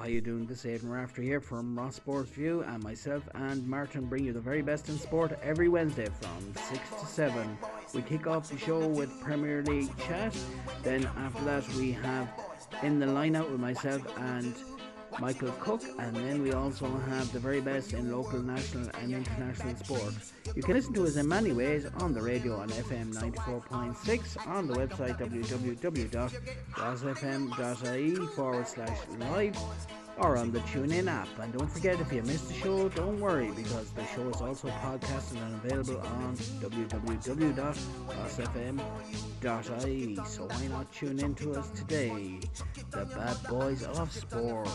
how you doing? This is Aidan Rafter here from Ross Sports View and myself and Martin bring you the very best in sport every Wednesday from 6 to 7. We kick off the show with Premier League chat, then after that we have In the Line Out with myself and Michael Cook, and then we also have the very best in local, national, and international sports. You can listen to us in many ways on the radio on FM 94.6, on the website www.rossfm.ie forward slash live, or on the TuneIn app. And don't forget, if you missed the show, don't worry because the show is also podcasted and available on www.rossfm.ie. So why not tune in to us today? The Bad Boys of Sport.